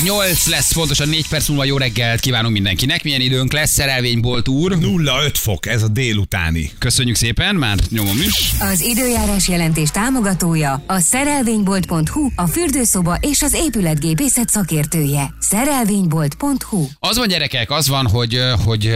8 lesz, pontosan 4 perc múlva jó reggelt kívánunk mindenkinek. Milyen időnk lesz, szerelvénybolt úr. 0,5 fok, ez a délutáni. Köszönjük szépen, már nyomom is. Az időjárás jelentés támogatója a szerelvénybolt.hu, a fürdőszoba és az épületgépészet szakértője. Szerelvénybolt.hu Az van gyerekek, az van, hogy, hogy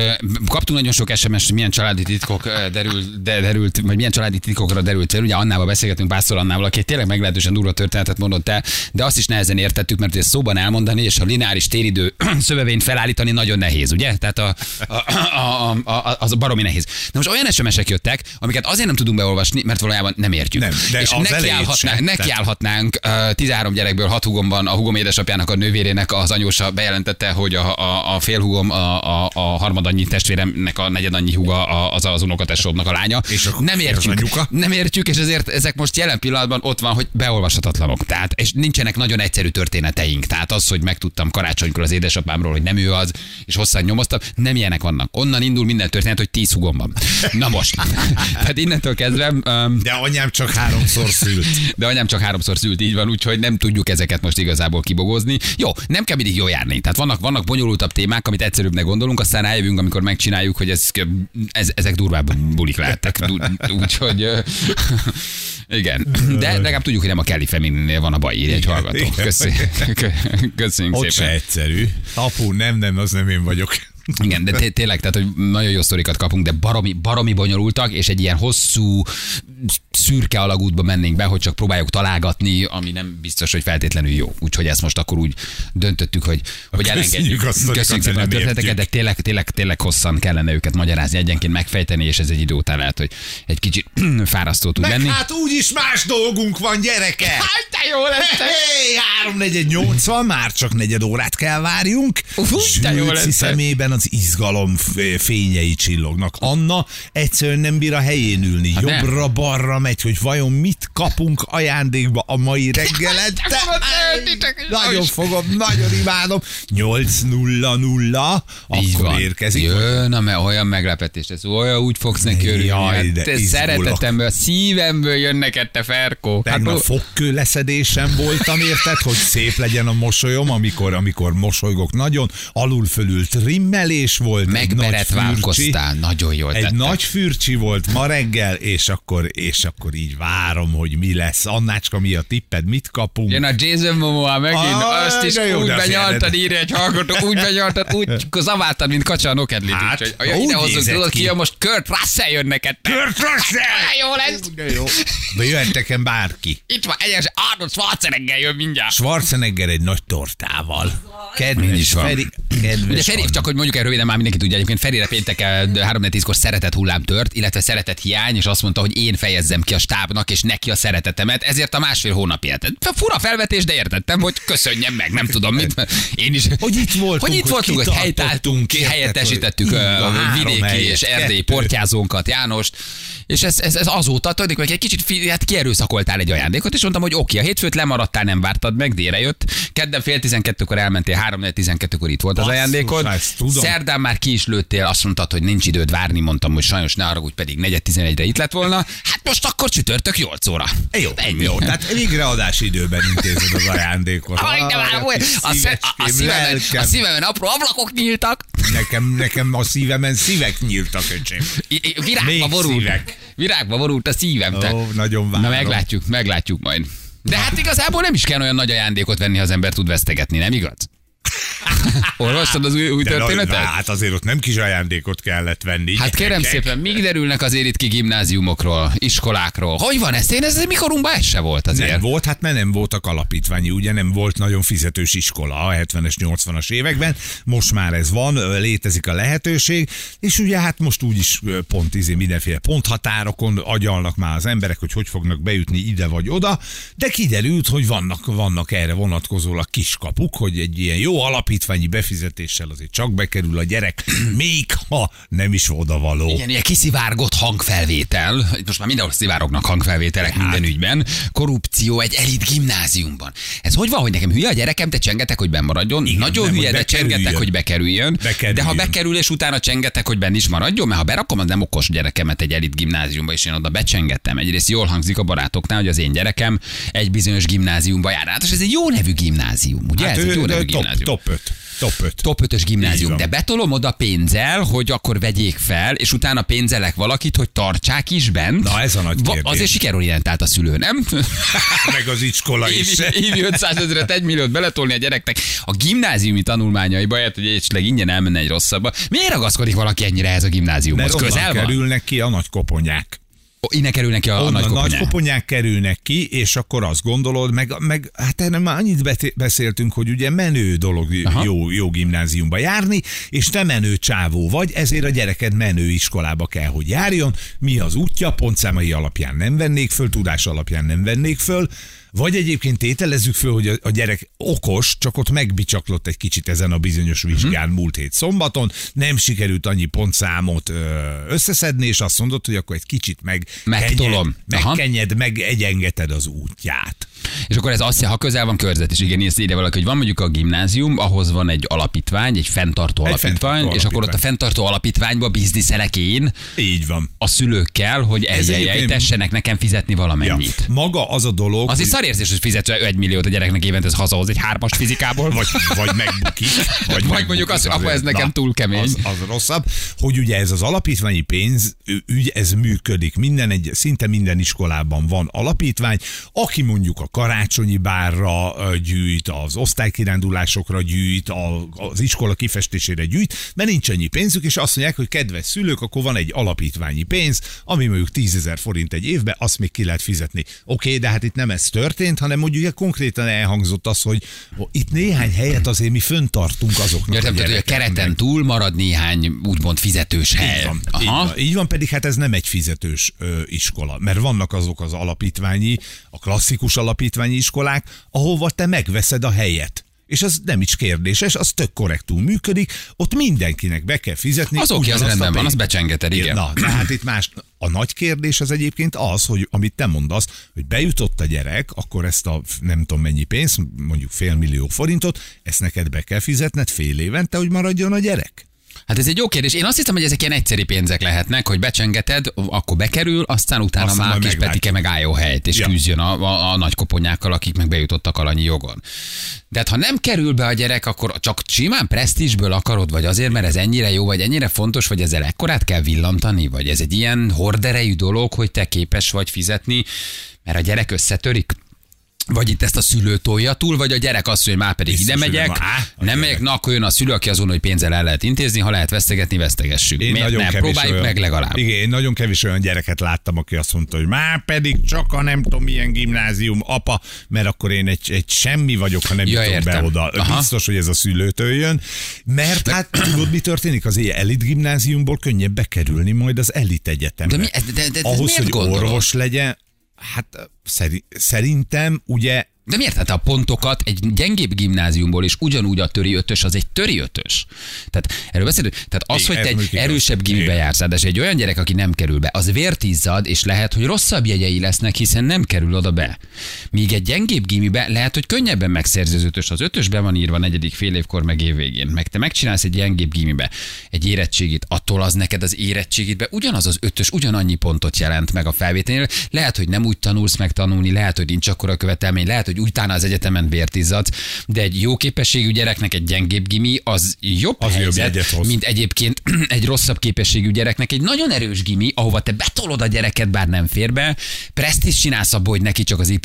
kaptunk nagyon sok SMS, hogy milyen családi titkok derült, de, derült, vagy milyen családi titkokra derült fel. Ugye Annával beszélgetünk párszor Annával, aki tényleg meglehetősen durva történetet mondott el, de azt is nehezen értettük, mert ezt szóban elmondani, és a lineáris téridő szövevényt felállítani nagyon nehéz, ugye? Tehát a, a, a, a, a, az a baromi nehéz. Na most olyan SMS-ek jöttek, amiket azért nem tudunk beolvasni, mert valójában nem értjük. Nem, de és nekiállhatnánk, nekiállhatnánk uh, 13 gyerekből 6 hugomban a hugom édesapjának, a nővérének az anyósa bejelentette, hogy a, a, a félhugom, a, a, a harmadannyi testvéremnek a negyedannyi huga a- az az unokatesómnak a lánya. És akkor nem értjük. Nem értjük, és ezért ezek most jelen pillanatban ott van, hogy beolvashatatlanok. Tehát, és nincsenek nagyon egyszerű történeteink. Tehát az, hogy megtudtam karácsonykor az édesapámról, hogy nem ő az, és hosszan nyomoztam, nem ilyenek vannak. Onnan indul minden történet, hogy tíz hugom van. Na most. Tehát innentől kezdve, um, De anyám csak háromszor szült. de anyám csak háromszor szült, így van, úgyhogy nem tudjuk ezeket most igazából kibogozni. Jó, nem kell mindig jól járni. Tehát vannak, vannak bonyolultabb témák, amit egyszerűbbnek gondolunk, aztán rájövünk, amikor megcsináljuk, hogy ez, ez, ezek durvább bulik lehettek. Úgyhogy igen. De legalább tudjuk, hogy nem a Kelly Femininél van a baj, írja egy hallgató. Igen. Köszönjük, Ott se szépen. egyszerű. Apu, nem, nem, az nem én vagyok. Igen, de té- tényleg, tehát, hogy nagyon jó sztorikat kapunk, de baromi, baromi bonyolultak, és egy ilyen hosszú, szürke alagútba mennénk be, hogy csak próbáljuk találgatni, ami nem biztos, hogy feltétlenül jó. Úgyhogy ezt most akkor úgy döntöttük, hogy, hogy elengedjük. Köszönjük szépen a történeteket, de tényleg, tényleg, tényleg hosszan kellene őket magyarázni, egyenként megfejteni, és ez egy idő után lehet, hogy egy kicsit fárasztó tud Meg lenni. hát úgyis más dolgunk van, gyereke! Hát, te jó lesz! Hey, 3 negyed 80, már csak negyed órát kell várjunk. Ufú, de jó lesz. szemében az izgalom fényei csillognak. Anna egyszerűen nem bír a helyén ülni. Hát. Jobbra-balra megy, hogy vajon mit kapunk ajándékba a mai reggelente. Áj, öltitek, és Nagyon fogom, nagyon imádom. 8.00, Így akkor van. érkezik. Jön, a olyan meglepetés, ez olyan úgy fogsz neki örülni. Jaj, hát de izgulok. szeretetemből, a szívemből jön neked te Ferkó. Hát, Tegnap ó- fogkő leszedésen voltam, érted, hogy szép legyen a mosolyom, amikor, amikor mosolygok nagyon, alul fölül trimmelés volt. fürcsi. Megberetválkoztál, nagyon jól Egy tetted. nagy fürcsi volt ma reggel, és akkor, és akkor így várom, hogy mi lesz. Annácska, mi a tipped, mit kapunk? Jön a Jason Momoa megint, Aj, azt is jó, úgy benyaltad, írja egy hallgató, úgy benyaltad, úgy zaváltad, mint kacsa a nokedlit. Hát, úgy ide hozzuk, tudod ki. most Kurt Russell jön neked. Kurt Russell! Jó lesz. De jó. De jöhet nekem bárki. Itt van, egyes Arnold Schwarzenegger jön mindjárt. Schwarzenegger egy nagy tortával. Kedves van. Feri, kedves Ugye Feri, csak hogy mondjuk el röviden már mindenki tudja, egyébként Ferire péntek 3 10 kor szeretet hullám tört, illetve szeretet hiány, és azt mondta, hogy én fejezzem ki a stábnak, és neki a szeretetemet, ezért a másfél hónapját. Fura felvetés, de értettem, hogy köszönjem meg, nem tudom mit. Én is. Hogy itt voltunk, hogy itt hogy voltunk, hogy kitartottunk, helytáltunk, helyettesítettük hogy a vidéki és erdélyi portyázónkat, Jánost, és ez, ez, ez azóta hogy egy kicsit hát kierőszakoltál egy ajándékot, és mondtam, hogy oké, a hétfőt lemaradtál, nem vártad meg, délre jött. Kedden fél tizenkettőkor elmentél, három tizenkettőkor itt volt az Basszus, ajándékod. ezt tudom. Szerdán már ki is lőttél, azt mondtad, hogy nincs időd várni, mondtam, hogy sajnos ne arra, hogy pedig negyed tizenegyre itt lett volna. Hát most akkor csütörtök 8 óra. Jó, Ennyi. jó, tehát végreadási időben intézed az ajándékot. Aj, de már, a, a, szívemen, a szívemen apró ablakok nyíltak, Nekem, nekem a szívemen szívek nyíltak, öcsém. Virágba Még borult. szívek. Virágba borult a szívem. Ó, nagyon várom. Na meglátjuk, meglátjuk majd. De hát igazából nem is kell olyan nagy ajándékot venni, ha az ember tud vesztegetni, nem igaz? Olvastad az új, új De történetet? Hát azért ott nem kis ajándékot kellett venni. Hát kérem szépen, még derülnek azért itt ki gimnáziumokról, iskolákról. Hogy van ez? Én ez mikorunkban ez se volt azért. Nem volt, hát mert nem voltak alapítványi, ugye nem volt nagyon fizetős iskola a 70-es, 80-as években, most már ez van, létezik a lehetőség, és ugye hát most úgyis pont izé mindenféle ponthatárokon agyalnak már az emberek, hogy hogy fognak bejutni ide vagy oda, de kiderült, hogy vannak, vannak erre vonatkozólag kiskapuk, hogy egy ilyen jó alapítvány alapítványi befizetéssel azért csak bekerül a gyerek, még ha nem is odavaló. Igen, ilyen kiszivárgott hangfelvétel, itt most már mindenhol szivárognak hangfelvételek hát. minden ügyben, korrupció egy elit gimnáziumban. Ez hogy van, hogy nekem hülye a gyerekem, te csengetek, hogy benn maradjon? Igen, Nagyon nem, hülye, de csengetek, hogy bekerüljön. Bekerüljön. De ha bekerül, és utána csengetek, hogy benn is maradjon, mert ha berakom, az nem okos gyerekemet egy elit gimnáziumba, és én oda becsengettem. Egyrészt jól hangzik a barátoknál, hogy az én gyerekem egy bizonyos gimnáziumba jár. Hát és ez egy jó nevű gimnázium, ugye? Hát ez egy jó ő, nevű top, gimnázium. Top 5. Top 5. Top 5-ös Így gimnázium, de betolom oda pénzzel, hogy akkor vegyék fel, és utána pénzelek valakit, hogy tartsák is bent. Na, ez a nagy Va- kérdés. Azért sikerorientált a szülő, nem? Meg az iskola is. Évi, évi 500 ezeret, 1 milliót beletolni a gyereknek a gimnáziumi tanulmányaiba, hát, hogy esetleg ingyen elmenne egy rosszabbba. Miért ragaszkodik valaki ennyire ehhez a gimnáziumhoz? Mert onnan kerülnek ki a nagy koponyák. Innen kerül neki a, Onnan nagy nagy koponyák. koponyák kerülnek ki, és akkor azt gondolod, meg, meg hát erre már annyit beszéltünk, hogy ugye menő dolog Aha. jó, jó gimnáziumba járni, és te menő csávó vagy, ezért a gyereked menő iskolába kell, hogy járjon. Mi az útja? Pontszámai alapján nem vennék föl, tudás alapján nem vennék föl, vagy egyébként tételezzük föl, hogy a, a gyerek okos, csak ott megbicsaklott egy kicsit ezen a bizonyos vizsgán múlt hét szombaton, nem sikerült annyi pontszámot összeszedni, és azt mondod, hogy akkor egy kicsit meg Megtolom. megkenyed, meg egyengeted az útját. És akkor ez azt, ha közel van körzet, és igen, ezt írja valaki, hogy van mondjuk a gimnázium, ahhoz van egy alapítvány, egy fenntartó Egy alapítvány, fenntartó és akkor ott a alapítvány. fenntartó alapítványba bizniszelek én Így van. a szülőkkel, hogy Ez eljjjjj, egyébként- tessenek nekem fizetni Ja. valamennyit. Maga az a dolog, Azért hogy- szarérzés, hogy fizetsz egy milliót a gyereknek évente, ez hazahoz egy hármas fizikából. vagy, vagy megbukik. Vagy, Vagy megbukik mondjuk azt, apa, ez nekem túl kemény. Az, az rosszabb, hogy ugye ez az alapítványi pénz ügy, ez működik. Minden egy, szinte minden iskolában van alapítvány, aki mondjuk a karácsonyi bárra gyűjt, az osztálykirándulásokra gyűjt, a, az iskola kifestésére gyűjt, mert nincs annyi pénzük, és azt mondják, hogy kedves szülők, akkor van egy alapítványi pénz, ami mondjuk 10 ezer forint egy évben, azt még ki lehet fizetni. Oké, okay, de hát itt nem ez történt, hanem mondjuk ugye konkrétan elhangzott az, hogy ó, itt néhány helyet azért mi föntartunk azoknak Értem, a tehát, hogy a kereten túl marad néhány úgymond fizetős hely. Így van, Aha. így, van, így van, pedig hát ez nem egy fizetős ö, iskola, mert vannak azok az alapítványi, a klasszikus alapítványi iskolák, ahova te megveszed a helyet. És az nem is kérdéses, az tök korrektül működik, ott mindenkinek be kell fizetni. Az oké, az rendben van, azt becsengeted, igen. Na, de hát itt más. A nagy kérdés az egyébként az, hogy amit te mondasz, hogy bejutott a gyerek, akkor ezt a nem tudom mennyi pénzt, mondjuk fél millió forintot, ezt neked be kell fizetned fél évente, hogy maradjon a gyerek. Hát ez egy jó kérdés. Én azt hiszem, hogy ezek ilyen egyszeri pénzek lehetnek, hogy becsengeted, akkor bekerül, aztán utána Aztán már kis meglátjuk. Petike meg álljon helyt, és Ja. küzdjön a, a, a nagy koponyákkal, akik meg bejutottak alanyi jogon. De hát, ha nem kerül be a gyerek, akkor csak simán presztízsből akarod, vagy azért, mert ez ennyire jó, vagy ennyire fontos, vagy ezzel ekkorát kell villantani, vagy ez egy ilyen horderejű dolog, hogy te képes vagy fizetni, mert a gyerek összetörik. Vagy itt ezt a szülő tolja túl, vagy a gyerek azt mondja, hogy már pedig Biztos, ide megyek, nem. Gyerek. megyek, na akkor jön a szülő, aki azon, hogy pénzzel el lehet intézni, ha lehet vesztegetni, vesztegessük. Én Miért nagyon nem? Próbáljuk olyan, meg legalább. Igen, én nagyon kevés olyan gyereket láttam, aki azt mondta, hogy már pedig csak a nem tudom milyen gimnázium, apa, mert akkor én egy, egy semmi vagyok, ha nem Ja, jutok be oda. Aha. Biztos, hogy ez a szülőtől jön. Mert hát tudod, mi történik? Az ilyen elit gimnáziumból könnyebb bekerülni majd az elit egyetemre. De mi- de- de- de- de Ahhoz, hogy gondolod? orvos legyen, hát szeri, szerintem ugye De miért? Hát a pontokat egy gyengébb gimnáziumból is ugyanúgy a töri ötös, az egy töri ötös. Tehát erről beszélünk. Tehát az, Igen, hogy te egy erősebb gimibe jársz, de egy olyan gyerek, aki nem kerül be, az vértizzad, és lehet, hogy rosszabb jegyei lesznek, hiszen nem kerül oda be. Míg egy gyengébb gimibe lehet, hogy könnyebben megszerzi az ötös. Az ötösben van írva negyedik fél évkor meg évvégén. Meg te megcsinálsz egy gyengébb gimibe egy érettségit, attól az neked az érettségitbe ugyanaz az ötös, ugyanannyi pontot jelent meg a felvételnél. Lehet, hogy nem úgy tanulsz meg tanulni, lehet, hogy nincs akkora követelmény, lehet, hogy utána az egyetemen vértizzadsz, de egy jó képességű gyereknek egy gyengébb gimi az jobb Az jobb helyzet, hoz. mint egyébként egy rosszabb képességű gyereknek egy nagyon erős gimi, ahova te betolod a gyereket, bár nem fér be, presztis csinálsz abból, hogy neki csak az Y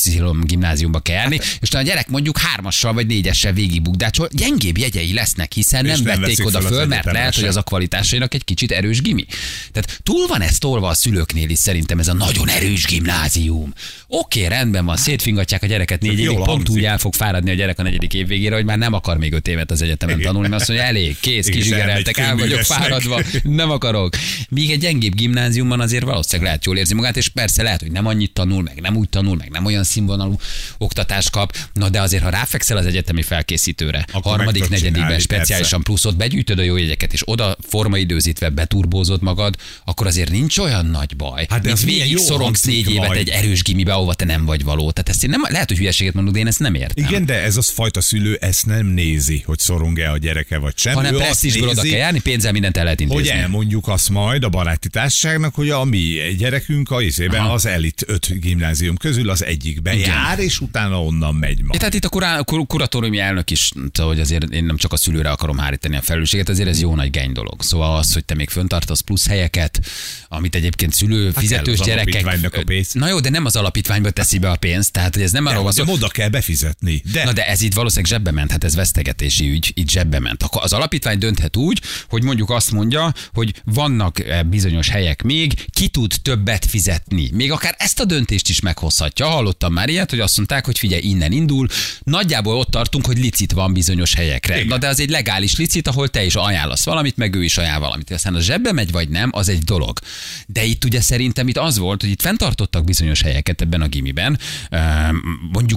gimnáziumba kell járni, Hát- és a gyerek mondjuk hármassal vagy négyessel végigbukdácsol, gyengébb jegyei lesznek, hiszen És nem, nem vették oda föl, mert lehet, hogy az a kvalitásainak egy kicsit erős gimi. Tehát túl van ez tolva a szülőknél is szerintem ez a nagyon erős gimnázium. Oké, rendben van, szétfingatják a gyereket négy évig Jól pont hangzik. úgy el fog fáradni a gyerek a negyedik év végére, hogy már nem akar még öt évet az egyetemen Igen. tanulni, mert azt mondja, elég, kész, kizsigereltek, el vagyok fáradva, nem akarok. Míg egy gyengébb gimnáziumban azért valószínűleg lehet jól érzi magát, és persze lehet, hogy nem annyit tanul, meg nem úgy tanul, meg nem olyan színvonalú oktatást kap. Na de azért, ha ráfekszel az egyetemi felkészítőre, Akkor harmadik, negyedikben speciálisan pluszot begyűjtöd a jó jegyeket, és oda formaidőzítve beturbózod magad, akkor azért nincs olyan nagy baj. Hát de mint végig szorongsz négy évet egy erős gimibe, ahova te nem vagy való. Tehát ezt én nem, lehet, hogy hülyeséget mondok, de én ezt nem értem. Igen, de ez az fajta szülő ezt nem nézi, hogy szorong-e a gyereke vagy sem. hanem presztízsből oda kell járni, pénzzel mindent el lehet hogy intézni. elmondjuk azt majd a baráti társaságnak, hogy a mi gyerekünk a izében az elit öt gimnázium közül az egyikbe Igen. jár, és utána onnan megy ma. Ja, tehát itt a kurá, kur, kuratóriumi elnök is, hogy azért én nem csak a szülőre akarom hárítani a felelősséget, azért ez jó nagy geny dolog. Szóval az, hogy te még föntartasz plusz helyeket, amit egyébként szülő, fizetős kell az gyerekek. Na jó, de nem az alapítványba teszi be a pénzt, tehát hogy ez nem arról van szó. De oda kell befizetni. De Na de ez itt valószínűleg zsebbe ment, hát ez vesztegetési ügy, itt zsebbe ment. Akkor az alapítvány dönthet úgy, hogy mondjuk azt mondja, hogy vannak eh, bizonyos helyek még, ki tud többet fizetni. Még akár ezt a döntést is meghozhatja. Hallottam már ilyet, hogy azt mondták, hogy figyelj, innen indul. Nagyjából ott tartunk, hogy licit van bizonyos helyekre. Igen. Na de az egy legális licit, ahol te is ajánlasz valamit, meg ő is ajánl valamit. Aztán a zsebbe megy vagy nem, az egy dolog. De itt ugye szerintem itt az volt, hogy itt fenntartottak bizonyos helyeket ebben a gimiben, Ehm,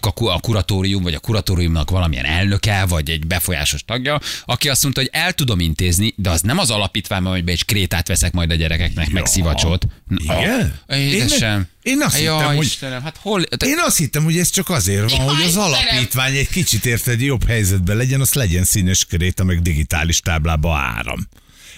mondjuk a, a kuratórium, vagy a kuratóriumnak valamilyen elnöke, vagy egy befolyásos tagja, aki azt mondta, hogy el tudom intézni, de az nem az alapítványban, hogy be egy krétát veszek majd a gyerekeknek, meg Ja. szivacsot. Igen? Ah, Édesem. Én- én azt Jaj, hittem, hogy- Istenem, hát hol... Én azt hittem, hogy ez csak azért van, Jaj, hogy az Istenem! alapítvány egy kicsit érted jobb helyzetben legyen, az legyen színes kréta, meg digitális táblába áram.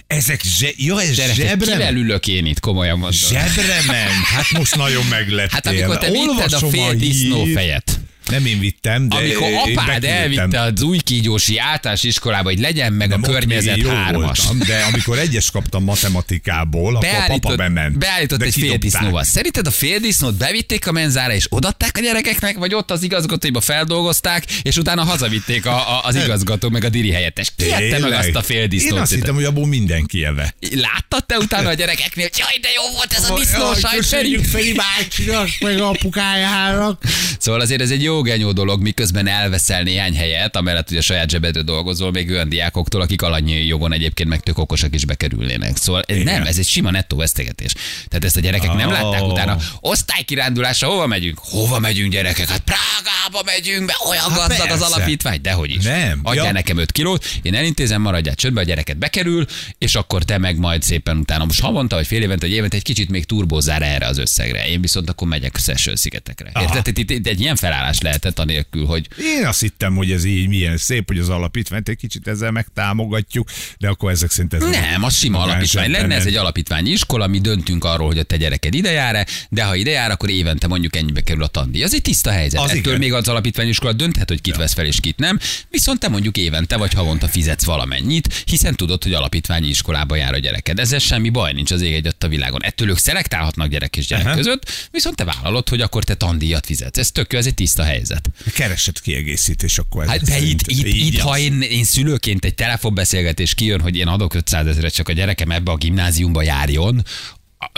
Ezek zse... Ja, ez Gyerekek, zsebre kivel ment? ülök én itt, komolyan mondom. Zsebre ment. Hát most nagyon meglettél. Hát amikor te vitted a Olvasom fél hírt. disznófejet. Nem én vittem, de Amikor én apád beküldtem. elvitte az új kígyósi általános iskolába, hogy legyen meg Nem, a környezet én hármas. voltam, de amikor egyes kaptam matematikából, akkor a papa Beállított, bement. beállított De egy fél disznóval. Szerinted a fél disznót bevitték a menzára és odatták a gyerekeknek, vagy ott az igazgatóiba feldolgozták, és utána hazavitték a, a, az igazgató meg a diri helyettes. Ki meg azt a fél disznót? Én azt hittem, hogy abból mindenki eve. Láttad te utána a gyerekeknél, hogy jaj, de jó volt ez a disznó sajt, köszönjük Feri. Bácsinak, meg apukájának. Szóval azért ez egy jó genyó dolog, miközben elveszel néhány helyet, amellett, hogy a saját zsebedre dolgozol, még olyan diákoktól, akik alanyi jogon egyébként meg tök okosak is bekerülnének. Szóval ez nem, ez egy sima nettó vesztegetés. Tehát ezt a gyerekek nem Ó. látták utána. Osztálykirándulásra hova megyünk? Hova megyünk gyerekek? Hát Prágába megyünk be, olyan Hát gazdag az persze. alapítvány, dehogy is. Nem. Adjál Ja. nekem 5 kilót, én elintézem, maradjál csöndbe, a gyereket bekerül, és akkor te meg majd szépen utána most havonta, vagy fél évente, vagy évente egy kicsit még turbózzál erre az összegre. Én viszont akkor megyek Seychelles szigetekre. Érted? Itt, itt, itt egy ilyen felállás lehetett anélkül, hogy Én azt hittem, hogy ez így milyen szép, hogy az alapítványt egy kicsit ezzel megtámogatjuk, de akkor ezek szerint ez nem, az sima alapítvány lenne, ez egy alapítványi iskola, mi döntünk arról, hogy a te gyereked ide jár de ha ide jár, akkor évente mondjuk ennyibe kerül a tandíj. Az egy tiszta helyzet. Az Ettől igen. még az alapítványi iskola dönthet, hogy kit vesz fel és kit nem, viszont te mondjuk évente vagy havonta fizetsz valamennyit, hiszen tudod, hogy alapítványi iskolába jár a gyereked. Ezzel semmi baj nincs az ég egy a világon. Ettől ők szelektálhatnak gyerek és gyerek Aha. között, viszont te vállalod, hogy akkor te tandíjat fizetsz. Ez tök jó, ez egy tiszta helyzet. Keresett kiegészítés akkor Hát de itt, itt, itt ha én, én szülőként egy telefonbeszélgetés kijön, hogy én adok 500 ezeret, csak a gyerekem ebbe a gimnáziumba járjon,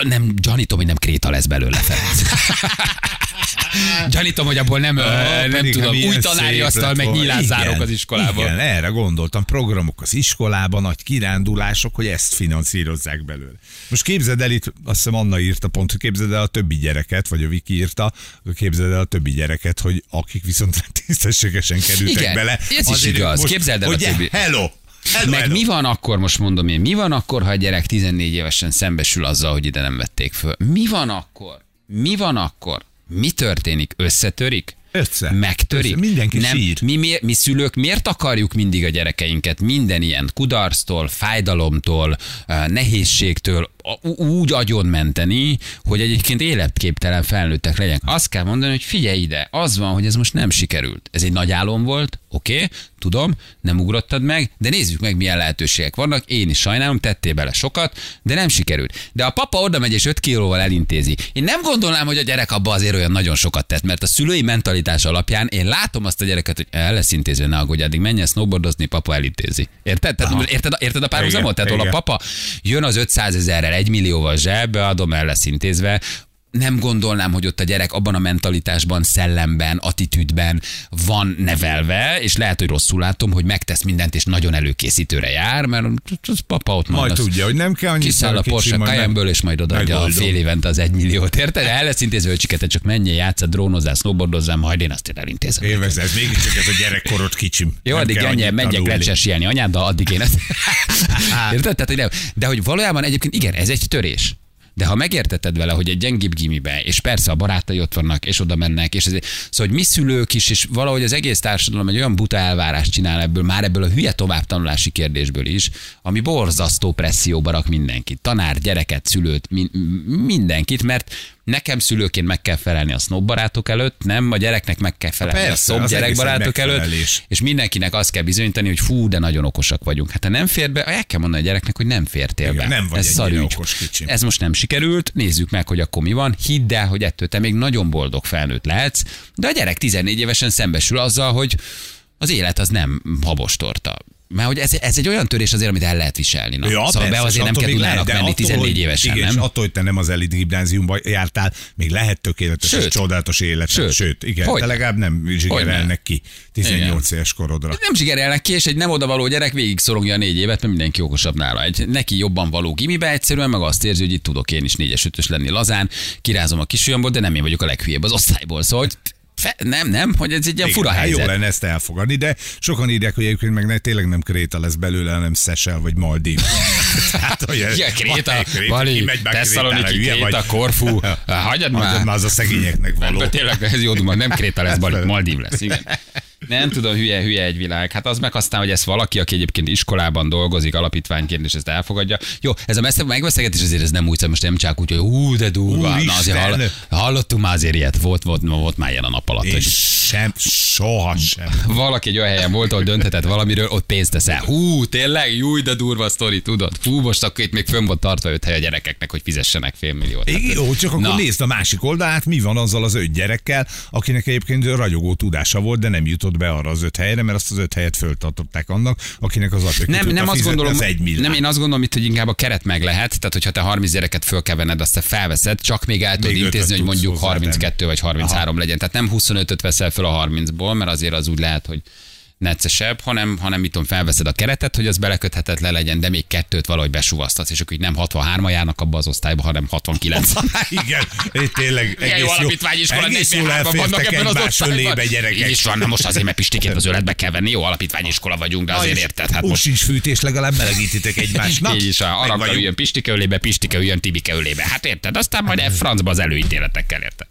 nem, gyanítom, hogy nem Kréta lesz belőle, Ferenc. gyanítom, hogy abból nem, ö, nem tudom, új tanári asztal, meg Igen, az iskolában. Igen, erre gondoltam. Programok az iskolában, nagy kirándulások, hogy ezt finanszírozzák belőle. Most képzeld el itt, azt hiszem Anna írta pont, hogy képzeld el a többi gyereket, vagy a Viki írta, képzeld el a többi gyereket, hogy akik viszont tisztességesen kerültek Igen, bele. ez is igaz. most- Képzeld el a többi- Hello! Hello Meg mi van akkor, most mondom én, mi van akkor, ha a gyerek 14 évesen szembesül azzal, hogy ide nem vették föl? Mi van akkor? Mi van akkor? Mi történik? Összetörik? Össze. Megtörik? Össze. Mindenki nem, sír. Mi, mi, mi szülők miért akarjuk mindig a gyerekeinket minden ilyen kudarctól, fájdalomtól, eh, nehézségtől úgy agyon menteni, hogy egyébként életképtelen felnőttek legyenek. Azt kell mondani, hogy figyelj ide, az van, hogy ez most nem sikerült. Ez egy nagy álom volt, oké, okay, tudom, nem ugrottad meg, de nézzük meg, milyen lehetőségek vannak. Én is sajnálom, tettél bele sokat, de nem sikerült. De a papa oda megy és 5 kilóval elintézi. Én nem gondolnám, hogy a gyerek abba azért olyan nagyon sokat tett, mert a szülői mentalitás alapján én látom azt a gyereket, hogy el lesz intézve, ne aggódj, addig menjen snowboardozni, papa elintézi. Érted? Tehát, érted, érted a párhuzamot? Tehát hol a papa jön az 500 ezerrel, 1 millióval zsebbe, adom, el lesz intézve, nem gondolnám, hogy ott a gyerek abban a mentalitásban, szellemben, attitűdben van nevelve, és lehet, hogy rosszul látom, hogy megtesz mindent, és nagyon előkészítőre jár, mert az papa ott Majd az tudja, hogy nem kell annyit. Kiszáll a Porsche Cayenne-ből, és majd odaadja a fél évente az egy milliót, érted? El lesz intézve, hogy te csak menjél, játsz, drónozzál, snowboardozzál, majd én azt én elintézem. Élvezd, ez mégiscsak ez a gyerekkorod kicsim. Jó, Nem addig ennyi, menjek tanulni. lecsersélni anyáddal, addig én ezt. Érted? Tehát, hogy nem. De hogy valójában egyébként igen, ez egy törés. De ha megérteted vele, hogy egy gyengébb gimibe, és persze a barátai ott vannak, és oda mennek, és ezért, szóval, hogy mi szülők is, és valahogy az egész társadalom egy olyan buta elvárást csinál ebből, már ebből a hülye továbbtanulási kérdésből is, ami borzasztó presszióba rak mindenkit. Tanár, gyereket, szülőt, min- mindenkit, mert nekem szülőként meg kell felelni a snob barátok előtt, nem, a gyereknek meg kell felelni persze, a szob egy gyerekbarátok előtt, és mindenkinek azt kell bizonyítani, hogy fú, de nagyon okosak vagyunk. Hát ha nem fér be, el kell mondani a gyereknek, hogy nem fértél Igen, be. nem vagy Ez szarügy. okos kicsim. Ez most nem sikerült, nézzük meg, hogy akkor mi van. Hidd el, hogy ettől te még nagyon boldog felnőtt lehetsz, de a gyerek 14 évesen szembesül azzal, hogy az élet az nem habostorta. Mert hogy ez, ez egy olyan törés azért, amit el lehet viselni. Na. Ja, szóval be persze, azért és nem kell még tudnának lehet, menni attól, 14 hogy- évesen, igen, és nem? attól, hogy te nem az elit gimnáziumba jártál, még lehet tökéletes és Sőt. csodálatos élet. Sőt. Sőt, igen, Hogyne. de legalább nem zsigerelnek ki 18 éves korodra. Nem zsigerelnek ki, és egy nem odavaló gyerek végig szorongja a négy évet, mert mindenki okosabb nála. Egy neki jobban való gimibe egyszerűen, meg azt érzi, hogy itt tudok én is négyes ötös lenni lazán, kirázom a kisujjamból, de nem én vagyok a leghülyébb az osztályból. Szóval, hogy fe, nem, nem, hogy ez egy ilyen Igen, fura hát Jó helyzet. lenne ezt elfogadni, de sokan írják, hogy egyébként meg ne, tényleg nem Kréta lesz belőle, hanem Szesel vagy Maldív. Tehát, hogy Ja, Kréta, Bali, Tesszaloniki, Kréta. Korfu, hagyjad Hagyjad már. már, az a szegényeknek való. Tényleg, ez jó duma, nem Kréta lesz, Bali, Maldív lesz, igen. Nem tudom, hülye, hülye egy világ. Hát az meg aztán, hogy ez valaki, aki egyébként iskolában dolgozik, alapítványként, és ezt elfogadja. Jó, ez a messze megbeszélgetés azért ez nem úgy, most nem csak úgy, hogy hú, de durva. Na, azért hall, hallottunk már azért ilyet, volt, volt, volt már ilyen a nap alatt. És Hogy sem, soha sem. valaki egy olyan helyen volt, ahol dönthetett valamiről, ott pénzt teszel. Hú, tényleg, júj, de durva sztori, tudod. Hú, most akkor itt még fönn volt tartva öt hely a gyerekeknek, hogy fizessenek fél milliót. Hát jó, csak akkor Na. nézd a másik oldalát, mi van azzal az öt gyerekkel, akinek egyébként ragyogó tudása volt, de nem jutott be arra az öt helyre, mert azt az öt helyet föltartották annak, akinek az ki Nem, nem azt gondolom, az egy nem, én azt gondolom itt, hogy inkább a keret meg lehet, tehát hogyha te 30 gyereket föl kell venned, azt te felveszed, csak még el tudod intézni, hogy mondjuk hozzátenni. 32 vagy 33 legyen. Tehát nem 25-öt veszel föl a 30-ból, mert azért az úgy lehet, hogy neccesebb, hanem, hanem mit tudom, felveszed a keretet, hogy az beleköthetetlen legyen, de még kettőt valahogy besuvasztasz, és akkor így nem 63 járnak abba az osztályba, hanem 69. Igen, tényleg Milyen egész jó alapítványiskola, egész jól 43-ban vannak ebben az osztályban. ölébe Így gyerekek. is van, na most azért, mert Pistikét az öletbe kell venni, jó alapítványiskola vagyunk, de azért érted, hát most sincs fűtés, legalább melegítitek egymásnak. így is, a Meg Arabka vagyunk. üljön Pistike ölébe, Pistike üljön Tibike ölébe. Hát érted, aztán majd e francba az előítéletekkel érted.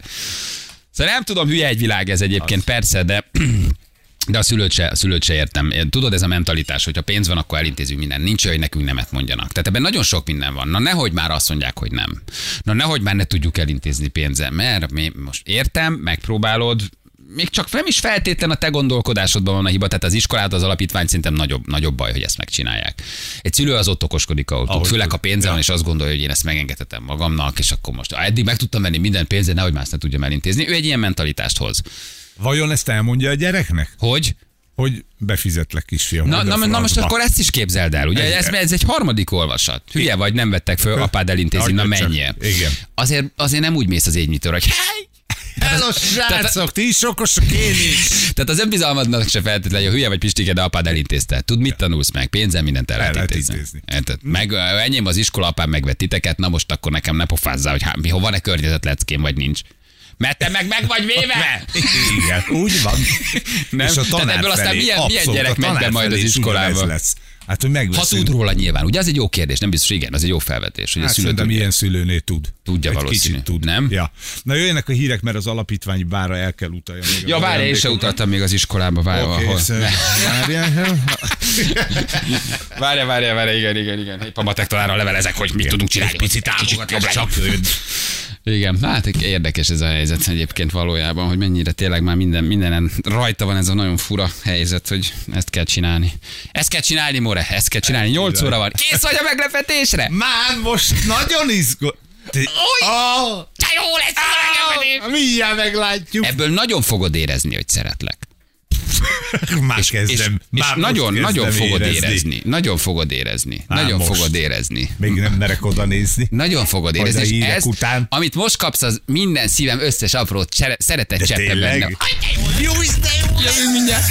Szóval nem tudom, hülye egy világ ez egyébként, persze, de de a szülőt se, a szülőt se értem. Tudod, ez a mentalitás, hogy ha pénz van, akkor elintézünk minden. Nincs olyan, hogy nekünk nemet mondjanak. Tehát ebben nagyon sok minden van. Na nehogy már azt mondják, hogy nem. Na nehogy már ne tudjuk elintézni pénzzel, mert mi most értem, megpróbálod, még csak nem is feltétlen a te gondolkodásodban van a hiba, tehát az iskolát, az alapítvány szerintem nagyobb, nagyobb baj, hogy ezt megcsinálják. Egy szülő az ott okoskodik, ahol tud, főleg a pénze Ja. van, és azt gondolja, hogy én ezt megengedhetem magamnak, és akkor most eddig meg tudtam venni minden pénzet, nehogy más ne tudjam elintézni. Ő egy ilyen mentalitást hoz. Vajon ezt elmondja a gyereknek? Hogy? Hogy befizetlek kisfiam. Na, na, na most akkor ezt is képzeld el, ugye? Ez, ez egy harmadik olvasat. Hülye vagy, nem vettek föl, apád elintézi, na menjél. Igen. Azért, azért nem úgy mész az égnyitőre, hogy! Hello, srácok, ti is okosok, én is. Tehát az önbizalmadnak se feltétlenül, hogy hülye vagy Pistike, de apád elintézte. Tud, mit tanulsz meg? Pénzem mindent el lehet intézni. Meg enyém az iskola, apám megvett titeket, na most akkor nekem ne pofázzál, hogy há, mi, ha van-e környezetleckém, vagy nincs. Mert te meg meg vagy véve! Igen, úgy van. Nem? És a Tehát tanár ebből aztán felé, milyen- milyen abszolút, gyerek a megy be majd az iskolába? Lesz. Hát, hogy Ha tud róla nyilván. Ugye az egy jó kérdés, nem biztos, igen, az egy jó felvetés, hogy a Hát szülő szerintem tudja. ilyen szülőnél tud. Tudja Egy valószínű. Kicsit tud. Nem? Ja. Na jöjjenek a hírek, mert az alapítványi bára el kell utalja. Még Ja, várj, én se utaltam még az iskolába, várj, ahol. okay, várjál. Várja, várja, várja, igen, igen, igen. Épp a matek tanárral levelezek, hogy mit tudunk csinálni. Picit hogy támogatás jobb legyen. csak. Igen, hát érdekes ez a helyzet egyébként valójában, hogy mennyire tényleg már minden, mindenen rajta van ez a nagyon fura helyzet, hogy ezt kell csinálni. Ezt kell csinálni, More, ezt kell csinálni. 8 óra van. Kész vagy a meglepetésre? Már most nagyon izgul. Te- De jó lesz Mindjárt meglátjuk. Ebből nagyon fogod érezni, hogy szeretlek. Már És, kezdem. és, és már most nagyon, kezdem nagyon fogod érezni. érezni. Nagyon fogod érezni. Á, nagyon most. fogod érezni. Még nem merek oda nézni. Nagyon fogod érezni. És ez, után. amit most kapsz, az minden szívem összes apró csere- szeretet De cseppe benne. Jó Isten, jó Jövünk mindjárt.